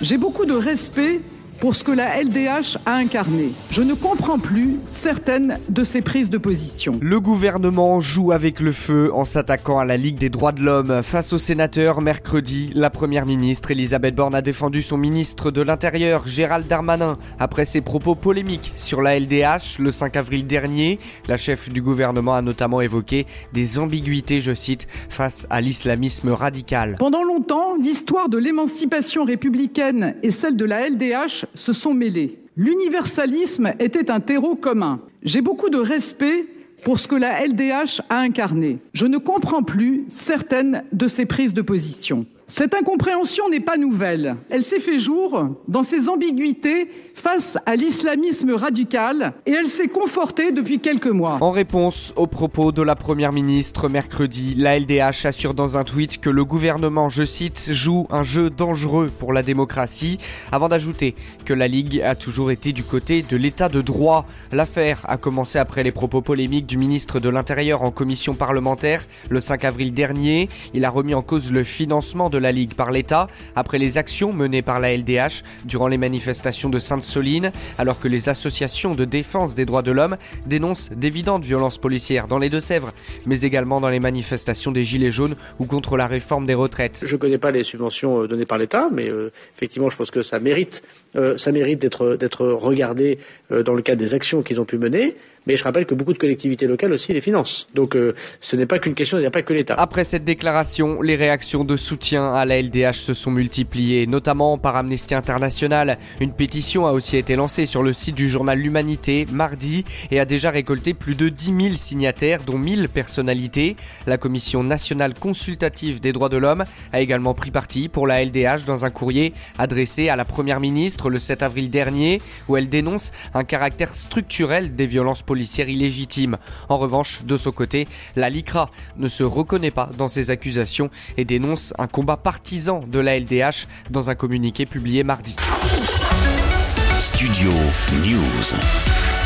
J'ai beaucoup de respect pour ce que la LDH a incarné. Je ne comprends plus certaines de ses prises de position. Le gouvernement joue avec le feu en s'attaquant à la Ligue des droits de l'homme. Face aux sénateurs, mercredi, la première ministre Elisabeth Borne a défendu son ministre de l'Intérieur, Gérald Darmanin, après ses propos polémiques sur la LDH le 5 avril dernier. La chef du gouvernement a notamment évoqué des ambiguïtés, je cite, face à l'islamisme radical. Pendant longtemps, l'histoire de l'émancipation républicaine et celle de la LDH se sont mêlés. L'universalisme était un terreau commun. J'ai beaucoup de respect pour ce que la LDH a incarné. Je ne comprends plus certaines de ses prises de position. Cette incompréhension n'est pas nouvelle. Elle s'est fait jour dans ses ambiguïtés face à l'islamisme radical et elle s'est confortée depuis quelques mois. En réponse aux propos de la première ministre mercredi, la LDH assure dans un tweet que le gouvernement, je cite, joue un jeu dangereux pour la démocratie, avant d'ajouter que la Ligue a toujours été du côté de l'état de droit. L'affaire a commencé après les propos polémiques du ministre de l'Intérieur en commission parlementaire le 5 avril dernier. Il a remis en cause le financement de la Ligue par l'État après les actions menées par la LDH durant les manifestations de Sainte-Soline, alors que les associations de défense des droits de l'homme dénoncent d'évidentes violences policières dans les Deux-Sèvres, mais également dans les manifestations des Gilets jaunes ou contre la réforme des retraites. Je ne connais pas les subventions euh, données par l'État, mais euh, effectivement, je pense que ça mérite, euh, ça mérite d'être, regardé dans le cadre des actions qu'ils ont pu mener. Mais je rappelle que beaucoup de collectivités locales aussi les financent. Donc ce n'est pas qu'une question, il n'y a pas que l'État. Après cette déclaration, les réactions de soutien à la LDH se sont multipliées, notamment par Amnesty International. Une pétition a aussi été lancée sur le site du journal L'Humanité mardi et a déjà récolté plus de 10 000 signataires, dont 1000 personnalités. La Commission nationale consultative des droits de l'homme a également pris parti pour la LDH dans un courrier adressé à la Première ministre le 7 avril dernier, où elle dénonce un caractère structurel des violences policières illégitimes. En revanche, de son côté, la LICRA ne se reconnaît pas dans ces accusations et dénonce un combat partisan de la LDH dans un communiqué publié mardi. Studio News.